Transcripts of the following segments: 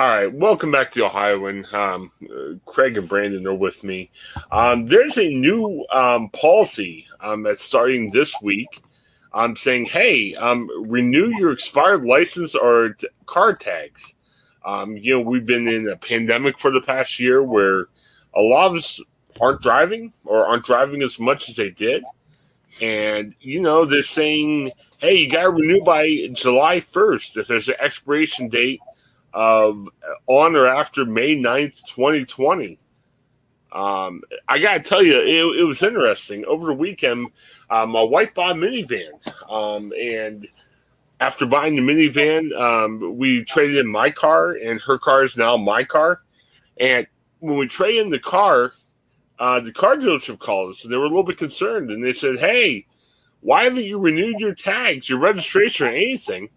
All right, welcome back to Ohioan. Um, Craig and Brandon are with me. Um, there's a new um, policy um, that's starting this week. I'm saying, hey, um, renew your expired license or t- car tags. Um, you know, we've been in a pandemic for the past year where a lot of us aren't driving or aren't driving as much as they did. And, you know, they're saying, hey, you got to renew by July 1st if there's an expiration date of on or after May 9th, 2020. Um, I got to tell you, it, it, was interesting. Over the weekend, uh, my wife bought a minivan. Um, and after buying the minivan, um, we traded in my car, and her car is now my car. And when we traded in the car, uh, the car dealership called us, and they were a little bit concerned. And they said, Hey, why haven't you renewed your tags, your registration, or anything?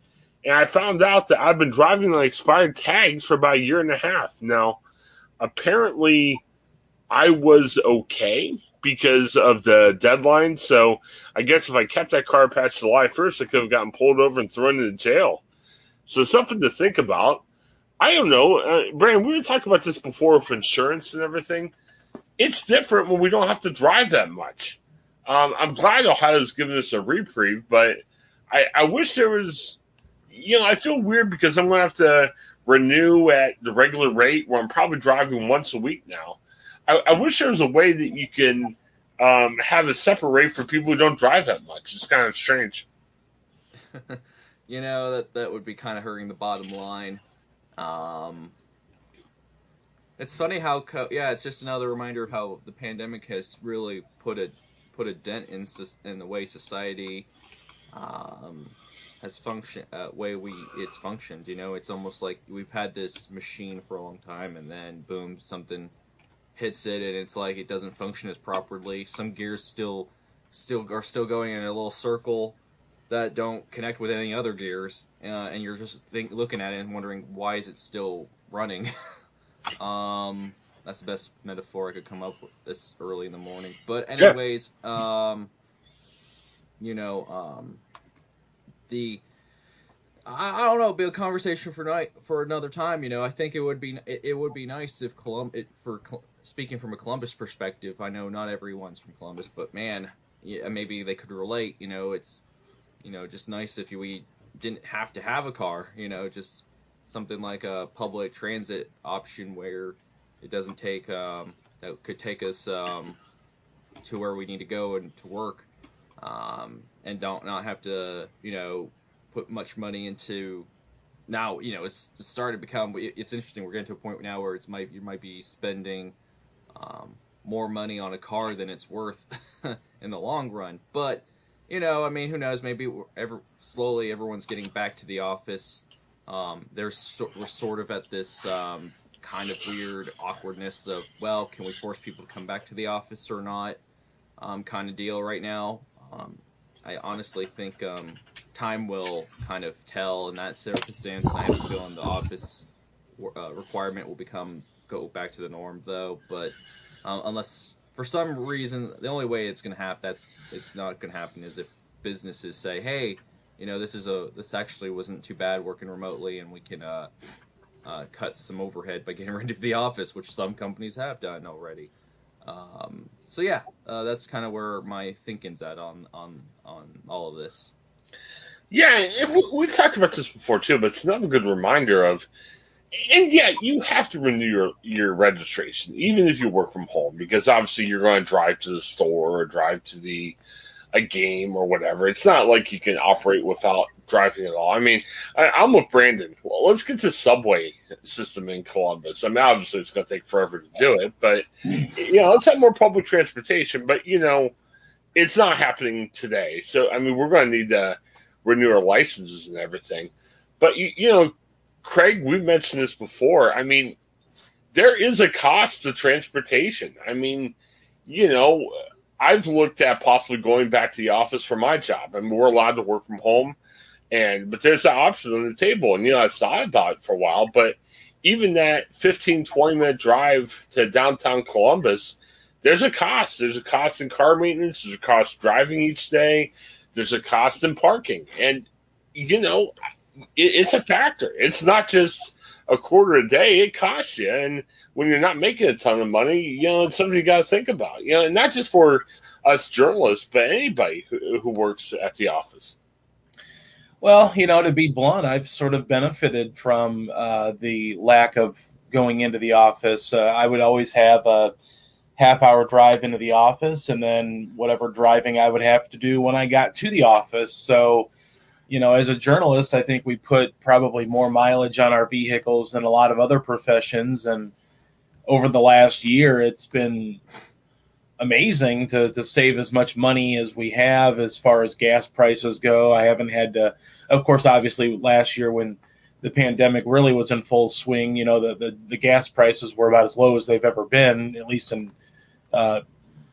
And I found out that I've been driving on expired tags for about a year and a half. Now, apparently, I was okay because of the deadline. So I guess if I kept that car past July 1st, I could have gotten pulled over and thrown into jail. So something to think about. I don't know. Uh, Brandon, we were talking about this before with insurance and everything. It's different when we don't have to drive that much. Um, I'm glad Ohio's given us a reprieve, but I, I wish there was you know, I feel weird because I'm going to have to renew at the regular rate where I'm probably driving once a week now. I, I wish there was a way that you can um, have a separate rate for people who don't drive that much. It's kind of strange. you know that that would be kind of hurting the bottom line. Um, it's funny how co- yeah, it's just another reminder of how the pandemic has really put a put a dent in in the way society um, has function uh, way we it's functioned. You know, it's almost like we've had this machine for a long time, and then boom, something hits it, and it's like it doesn't function as properly. Some gears still still are still going in a little circle that don't connect with any other gears, uh, and you're just think, looking at it and wondering why is it still running. um, that's the best metaphor I could come up with this early in the morning. But anyways, yeah. um, you know, um, the I, I don't know, be a conversation for night for another time. You know, I think it would be it, it would be nice if Colum it, for speaking from a Columbus perspective. I know not everyone's from Columbus, but man, yeah, maybe they could relate. You know, it's you know just nice if we didn't have to have a car. You know, just something like a public transit option where it doesn't take um, that could take us um, to where we need to go and to work um, and don't not have to you know put much money into now you know it's, started to become it's interesting we're getting to a point now where it's might you might be spending um, more money on a car than it's worth in the long run. But you know i mean who knows maybe ever slowly everyone's getting back to the office. Um, there's we're sort of at this um, kind of weird awkwardness of well can we force people to come back to the office or not um, kind of deal right now. Um, I honestly think um, time will kind of tell in that circumstance. I have a feeling the office uh, requirement will become go back to the norm, though. But um, unless for some reason, the only way it's going to happen that's it's not going to happen is if businesses say, "Hey, you know, this is a this actually wasn't too bad working remotely, and we can uh, uh, cut some overhead by getting rid of the office," which some companies have done already. Um, so yeah, uh, that's kind of where my thinking's at on on on all of this. Yeah, we've talked about this before too, but it's another good reminder of and yeah, you have to renew your, your registration, even if you work from home, because obviously you're going to drive to the store or drive to the a game or whatever. It's not like you can operate without driving at all. I mean, I, am with Brandon. Well, let's get to subway system in Columbus. I mean, obviously it's going to take forever to do it, but you know, let's have more public transportation. But you know, it's not happening today. So I mean, we're going to need to renew our licenses and everything. But you, you know, Craig, we've mentioned this before. I mean, there is a cost to transportation. I mean, you know, I've looked at possibly going back to the office for my job. I mean, we're allowed to work from home, and but there's that option on the table. And you know, I thought about it for a while, but even that 15, 20 minute drive to downtown Columbus, there's a cost. There's a cost in car maintenance. There's a cost driving each day. There's a cost in parking, and you know, it's a factor. It's not just a quarter a day. It costs you, and when you're not making a ton of money, you know, it's something you got to think about. You know, not just for us journalists, but anybody who, who works at the office. Well, you know, to be blunt, I've sort of benefited from uh, the lack of going into the office. Uh, I would always have a half hour drive into the office and then whatever driving I would have to do when I got to the office. So, you know, as a journalist, I think we put probably more mileage on our vehicles than a lot of other professions. And over the last year, it's been amazing to, to save as much money as we have as far as gas prices go. I haven't had to, of course, obviously, last year when the pandemic really was in full swing, you know, the, the, the gas prices were about as low as they've ever been, at least in uh,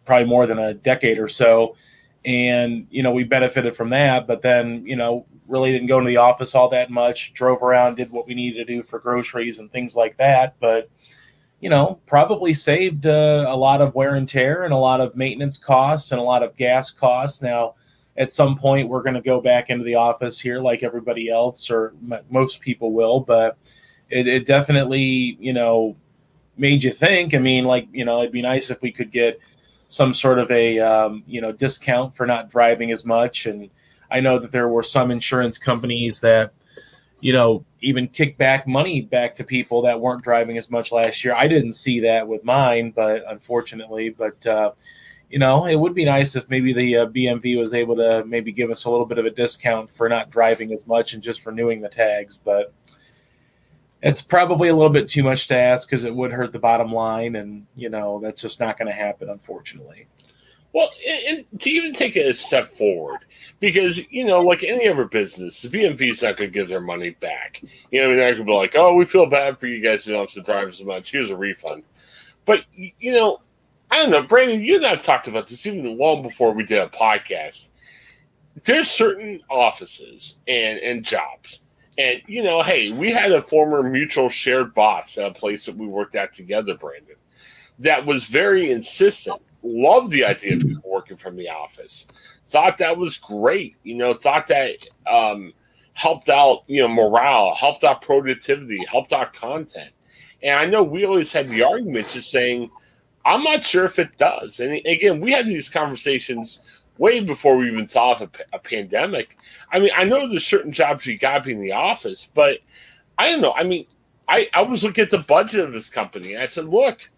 probably more than a decade or so and you know we benefited from that but then you know really didn't go into the office all that much drove around did what we needed to do for groceries and things like that. But you know probably saved uh, a lot of wear and tear and a lot of maintenance costs and a lot of gas costs. Now at some point we're going to go back into the office here like everybody else or m- most people will but it, it definitely you know made you think. I mean like you know it'd be nice if we could get some sort of a um, you know discount for not driving as much. And I know that there were some insurance companies that you know even kick back money back to people that weren't driving as much last year. I didn't see that with mine, but unfortunately, but. Uh, you know, it would be nice if maybe the uh, BMV was able to maybe give us a little bit of a discount for not driving as much and just renewing the tags. But it's probably a little bit too much to ask because it would hurt the bottom line, and you know that's just not going to happen, unfortunately. Well, and to even take it a step forward, because you know, like any other business, the BMV is not going to give their money back. You know, I mean, they're going to be like, "Oh, we feel bad for you guys who don't drive as much. Here's a refund." But you know, I don't know, Brandon. You and I talked about this even long before we did a podcast. There's certain offices and and jobs and you know, hey, we had a former mutual shared boss at a place that we worked at together, Brandon, that was very insistent. Loved the idea of people working from the office. Thought that was great. You know, thought that um, helped out, you know, morale, helped out productivity, helped out content. And I know we always had the argument just saying, I'm not sure if it does. And again, we had these conversations way before we even thought of a, a pandemic. I mean, I know there's certain jobs you got to be in the office, but I don't know. I mean, I, I was looking at the budget of this company and I said, look,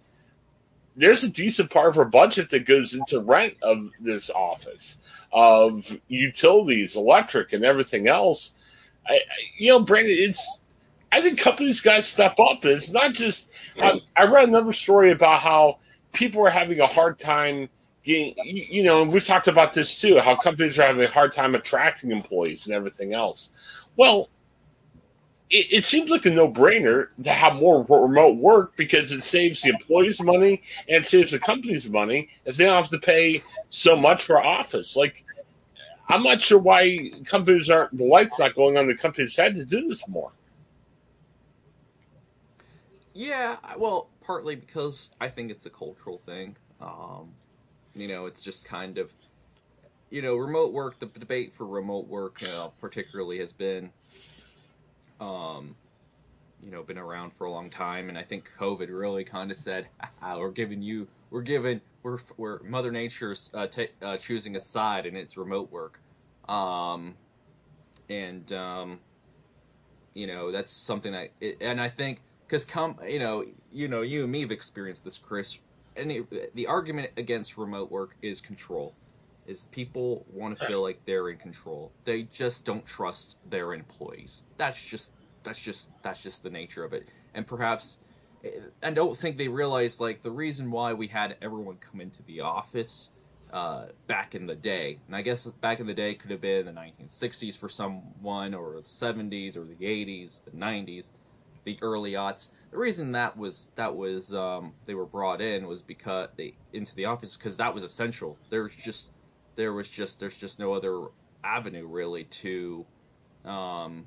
there's a decent part of our budget that goes into rent of this office, of utilities, electric, and everything else. I, you know, Brandon, it's I think companies got to step up. It's not just. I, I read another story about how people are having a hard time you know, we've talked about this too, how companies are having a hard time attracting employees and everything else. Well, it, it seems like a no-brainer to have more remote work because it saves the employees money and saves the companies money if they don't have to pay so much for office. Like, I'm not sure why companies aren't the lights not going on the company's head to do this more. Yeah, well, partly because I think it's a cultural thing. Um, you know, it's just kind of, you know, remote work. The debate for remote work, uh, particularly, has been, um, you know, been around for a long time, and I think COVID really kind of said, "We're giving you, we're giving, we're, we're Mother Nature's uh, t- uh, choosing a side, and it's remote work." Um, and um, you know, that's something that, it, and I think because come you know you know you and me have experienced this, Chris. It, the argument against remote work is control. Is people want to feel like they're in control. They just don't trust their employees. That's just that's just that's just the nature of it. And perhaps I don't think they realize like the reason why we had everyone come into the office uh, back in the day, and I guess back in the day could have been the 1960s for someone, or the 70s, or the 80s, the 90s, the early aughts. The reason that was that was um, they were brought in was because they into the office because that was essential. There's just there was just there's just no other avenue really to um,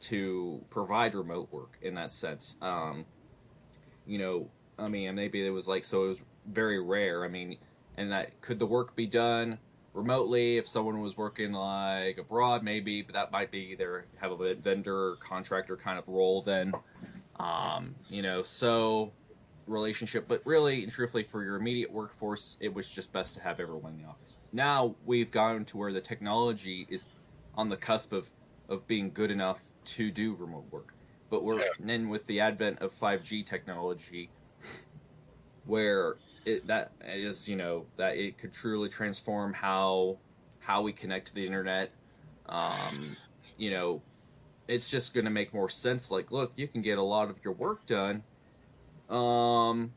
to provide remote work in that sense. Um, you know, I mean, maybe it was like so it was very rare. I mean, and that could the work be done remotely if someone was working like abroad, maybe, but that might be their have a vendor contractor kind of role then. Um, you know, so relationship, but really and truthfully for your immediate workforce, it was just best to have everyone in the office. Now we've gone to where the technology is on the cusp of of being good enough to do remote work. But we're then with the advent of 5G technology, where it, that is, you know, that it could truly transform how how we connect to the internet. Um, you know, it's just going to make more sense. Like, look, you can get a lot of your work done, um,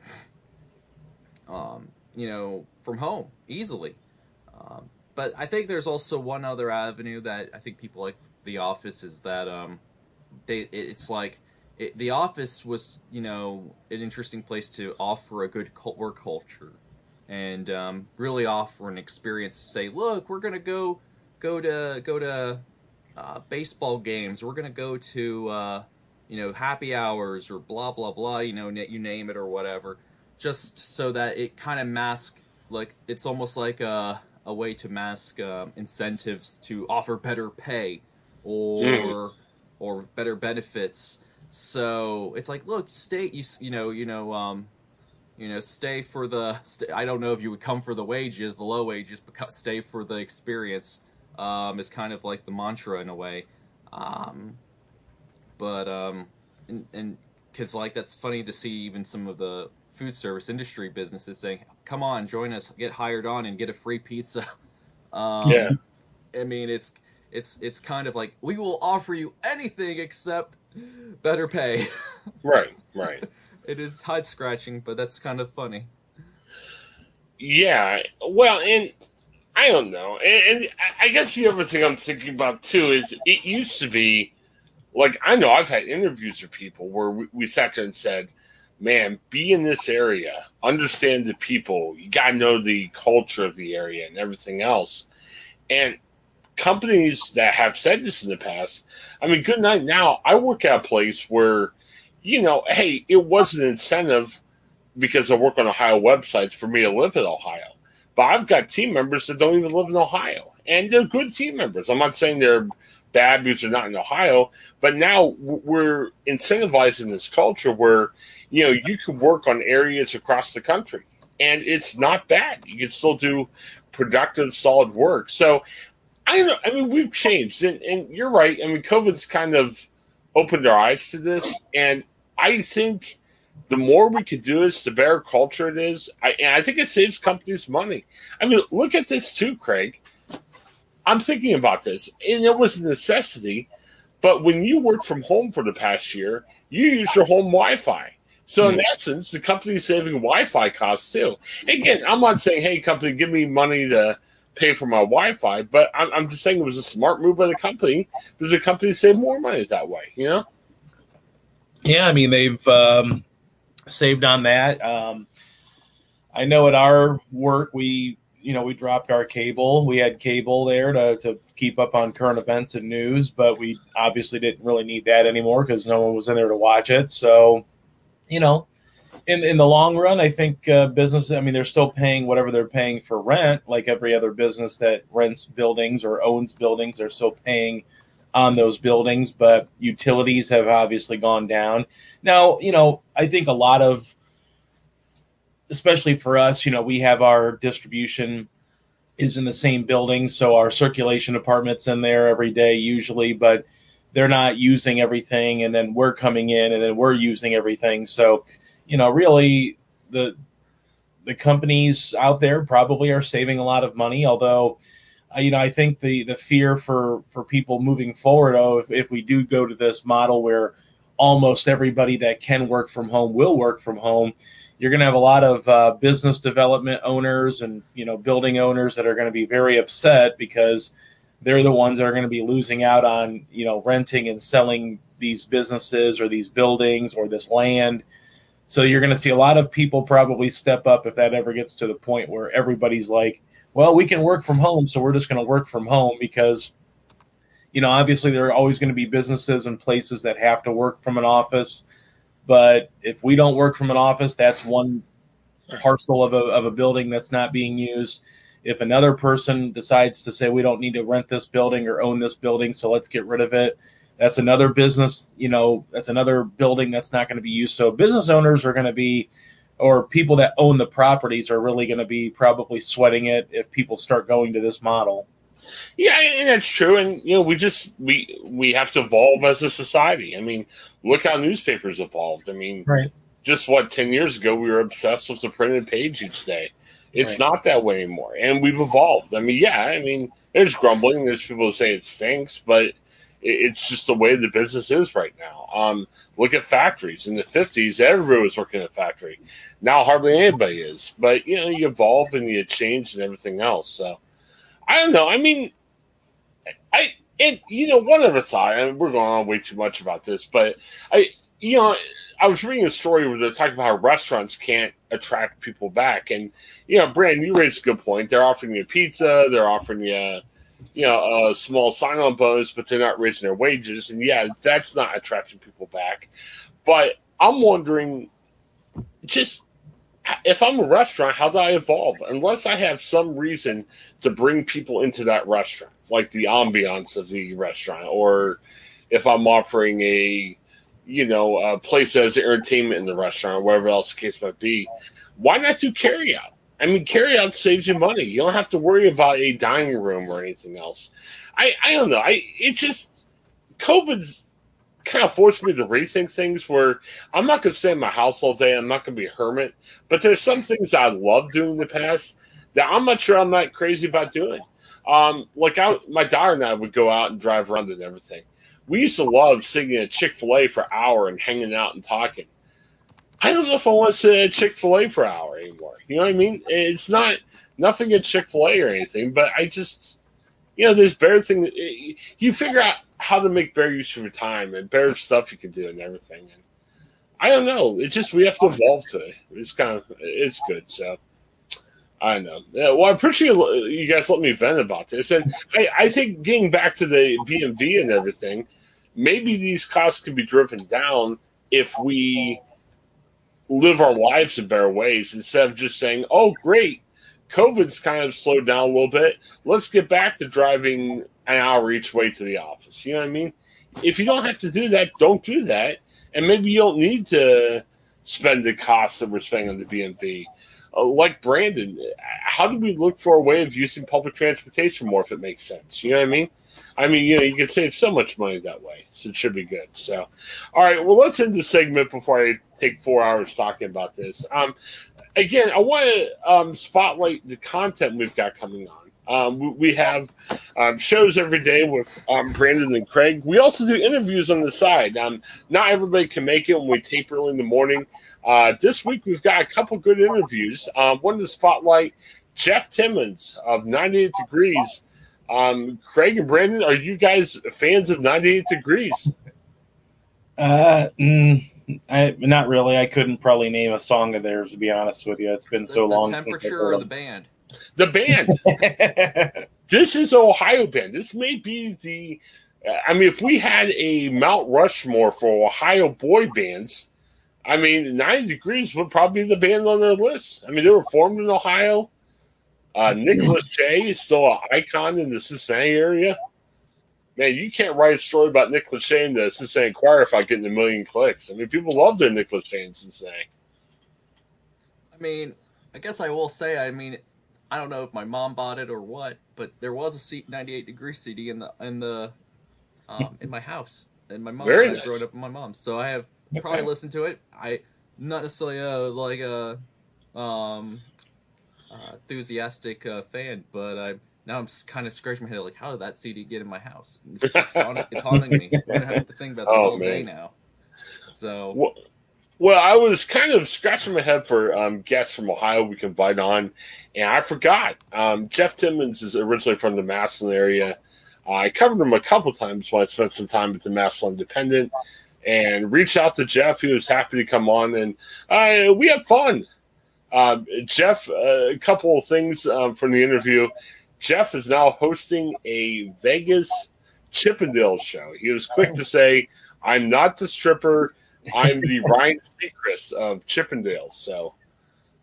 um, you know, from home easily. Um, but I think there's also one other avenue that I think people like The Office is that um, they it's like it, the office was you know an interesting place to offer a good work culture and um, really offer an experience to say look we're gonna go go to go to uh, baseball games we're gonna go to uh, you know happy hours or blah blah blah you know you name it or whatever just so that it kind of mask like it's almost like a, a way to mask um, incentives to offer better pay or mm or better benefits. So it's like, look, stay, you, you know, you know, um, you know, stay for the. Stay, I don't know if you would come for the wages, the low wages, but stay for the experience. Um, is kind of like the mantra in a way. Um, but um, and because like that's funny to see even some of the food service industry businesses saying, "Come on, join us, get hired on, and get a free pizza." Um, yeah, I mean it's it's it's kind of like we will offer you anything except better pay. right, right. it is head scratching, but that's kind of funny. Yeah, well, and I don't know, and, and, I guess the other thing I'm thinking about too is it used to be like I know I've had interviews with people where we, we sat there and said, "Man, be in this area, understand the people, you got to know the culture of the area and everything else." And companies that have said this in the past, I mean, good night. Now, I work at a place where, you know, hey, it was an incentive because I work on Ohio websites for me to live in Ohio. But I've got team members that don't even live in Ohio, and they're good team members. I'm not saying they're bad because they're not in Ohio, but now we're incentivizing this culture where, you know, you can work on areas across the country, and it's not bad. You can still do productive, solid work. So I don't know. I mean, we've changed, and, and you're right. I mean, COVID's kind of opened our eyes to this, and I think the more we could do this, the better culture it is. I, and I think it saves companies money. I mean, look at this too, Craig. I'm thinking about this, and it was a necessity. But when you work from home for the past year, you use your home Wi-Fi. So in hmm. essence, the company's saving Wi-Fi costs too. Again, I'm not saying, "Hey, company, give me money to." pay for my Wi-Fi. But I'm, I'm just saying it was a smart move by the company because the company saved more money that way. You know? Yeah, I mean they've um, saved on that. Um, I know at our work we you know we dropped our cable. We had cable there to to keep up on current events and news, but we obviously didn't really need that anymore because no one was in there to watch it. So, you know, in in the long run, I think uh, business. I mean, they're still paying whatever they're paying for rent, like every other business that rents buildings or owns buildings. They're still paying on those buildings, but utilities have obviously gone down. Now, you know, I think a lot of, especially for us, you know, we have our distribution is in the same building, so our circulation department's in there every day usually, but they're not using everything, and then we're coming in, and then we're using everything. So, you know, really the the companies out there probably are saving a lot of money, although you know, I think the the fear for for people moving forward, oh, if, if we do go to this model where almost everybody that can work from home will work from home, you're going to have a lot of uh, business development owners and you know building owners that are going to be very upset because they're the ones that are going to be losing out on you know renting and selling these businesses or these buildings or this land. So you're going to see a lot of people probably step up if that ever gets to the point where everybody's like, well, we can work from home, so we're just going to work from home because, you know, obviously there are always going to be businesses and places that have to work from an office. But if we don't work from an office, that's one parcel of a, of a building that's not being used. If another person decides to say we don't need to rent this building or own this building, so let's get rid of it, that's another business, you know, that's another building that's not going to be used. So business owners are going to be or people that own the properties are really going to be probably sweating it if people start going to this model. Yeah, and that's true. And you know, we just we we have to evolve as a society. I mean, look how newspapers evolved. I mean, right. just what ten years ago we were obsessed with the printed page each day. It's right. not that way anymore, and we've evolved. I mean, yeah, I mean, there's grumbling. There's people who say it stinks, but it's just the way the business is right now. Um, look at factories. In the 50s, everybody was working in a factory. Now, hardly anybody is. But, you know, you evolve and you change and everything else. So, I don't know. I mean, I, it, you know, one other thought, and we're going on way too much about this, but I, you know, I was reading a story where they're talking about how restaurants can't attract people back. And, you know, Brandon, you raised a good point. They're offering you pizza, they're offering you, you know, a small sign on bonus, but they're not raising their wages. And yeah, that's not attracting people back. But I'm wondering just if I'm a restaurant, how do I evolve? Unless I have some reason to bring people into that restaurant, like the ambiance of the restaurant, or if I'm offering a, you know, a place as entertainment in the restaurant, or whatever else the case might be, why not do carry out? I mean, carry out saves you money. You don't have to worry about a dining room or anything else. I, I don't know. I it just COVID's kind of forced me to rethink things where I'm not going to stay in my house all day. I'm not going to be a hermit, but there's some things I love doing in the past that I'm not sure I'm not crazy about doing. Um, like I, my daughter and I would go out and drive around and everything. We used to love sitting at Chick Fil A for an hour and hanging out and talking. I don't know if I want to sit at Chick Fil A for an hour. You know what I mean? It's not nothing at Chick Fil A or anything, but I just, you know, there's better things. You figure out how to make better use of your time and better stuff you can do and everything. And I don't know. It just we have to evolve to it. It's kind of it's good. So I know. Yeah, well, I appreciate you guys let me vent about this, and I, I think getting back to the BMV and everything, maybe these costs could be driven down if we live our lives in better ways instead of just saying, "Oh, great, COVID's kind of slowed down a little bit. Let's get back to driving an hour each way to the office." You know what I mean? If you don't have to do that, don't do that, and maybe you don't need to spend the costs that we're spending on the BMV. Uh, like Brandon, how do we look for a way of using public transportation more if it makes sense? You know what I mean? I mean, you know, you can save so much money that way, so it should be good. So, all right, well, let's end the segment before I take four hours talking about this. Um, again, I want to um, spotlight the content we've got coming on. Um, we, we, have um, shows every day with um, Brandon and Craig. We also do interviews on the side. Um, not everybody can make it when we tape early in the morning. Uh, this week we've got a couple good interviews. Um, one to spotlight Jeff Timmons of 98 Degrees. Um, Craig and Brandon, are you guys fans of 98 Degrees? Uh, mm, I, not really. I couldn't probably name a song of theirs to be honest with you. It's been so the long. Temperature or the band? The band. this is Ohio band. This may be the. I mean, if we had a Mount Rushmore for Ohio boy bands, I mean, 90 Degrees would probably be the band on their list. I mean, they were formed in Ohio. Uh, Nick Lachey is still an icon in the Cincinnati area. Man, you can't write a story about Nick Lachey in the Cincinnati Enquirer without getting a million clicks. I mean, people love their Nick Lachey in Cincinnati. I mean, I guess I will say, I mean, I don't know if my mom bought it or what, but there was a seat 98 degree CD in the in the um, in my house. And my mom Very nice. grew up with my mom, so I have Okay. probably listened to it. I not necessarily a like a um uh, enthusiastic uh, fan, but I now I'm kind of scratching my head like, how did that CD get in my house? It's, it's, haunting, it's haunting me. I'm gonna have to think about that Oh, all day now. So Well, well, I was kind of scratching my head for um, guests from Ohio we can invite on, and I forgot. Um, Jeff Timmons is originally from the Massillon area. I covered him a couple times when I spent some time at the Massillon Independent, and reached out to Jeff. He was happy to come on, and uh, we had fun. Um, Jeff, uh, a couple of things um, from the interview. Jeff is now hosting a Vegas Chippendale show. He was quick to say, "I'm not the stripper." I'm the Ryan Seacrest of Chippendales. So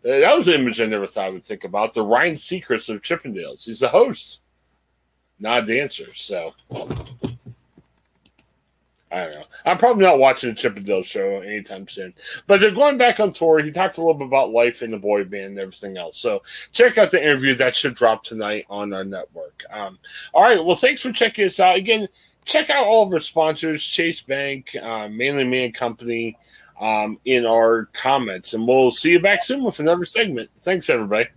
uh, that was an image I never thought I would think about. The Ryan Seacrest of Chippendales. He's the host, not a dancer. So I don't know. I'm probably not watching a Chippendales show anytime soon. But they're going back on tour. He talked a little bit about life in the boy band and everything else. So check out the interview. That should drop tonight on our network. Um, all right. Well, thanks for checking us out. Again, check out all of our sponsors, Chase Bank, uh, Manly Man Company, um, in our comments. And we'll see you back soon with another segment. Thanks, everybody.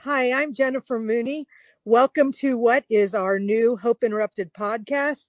Hi, I'm Jennifer Mooney. Welcome to what is our new Hope Interrupted podcast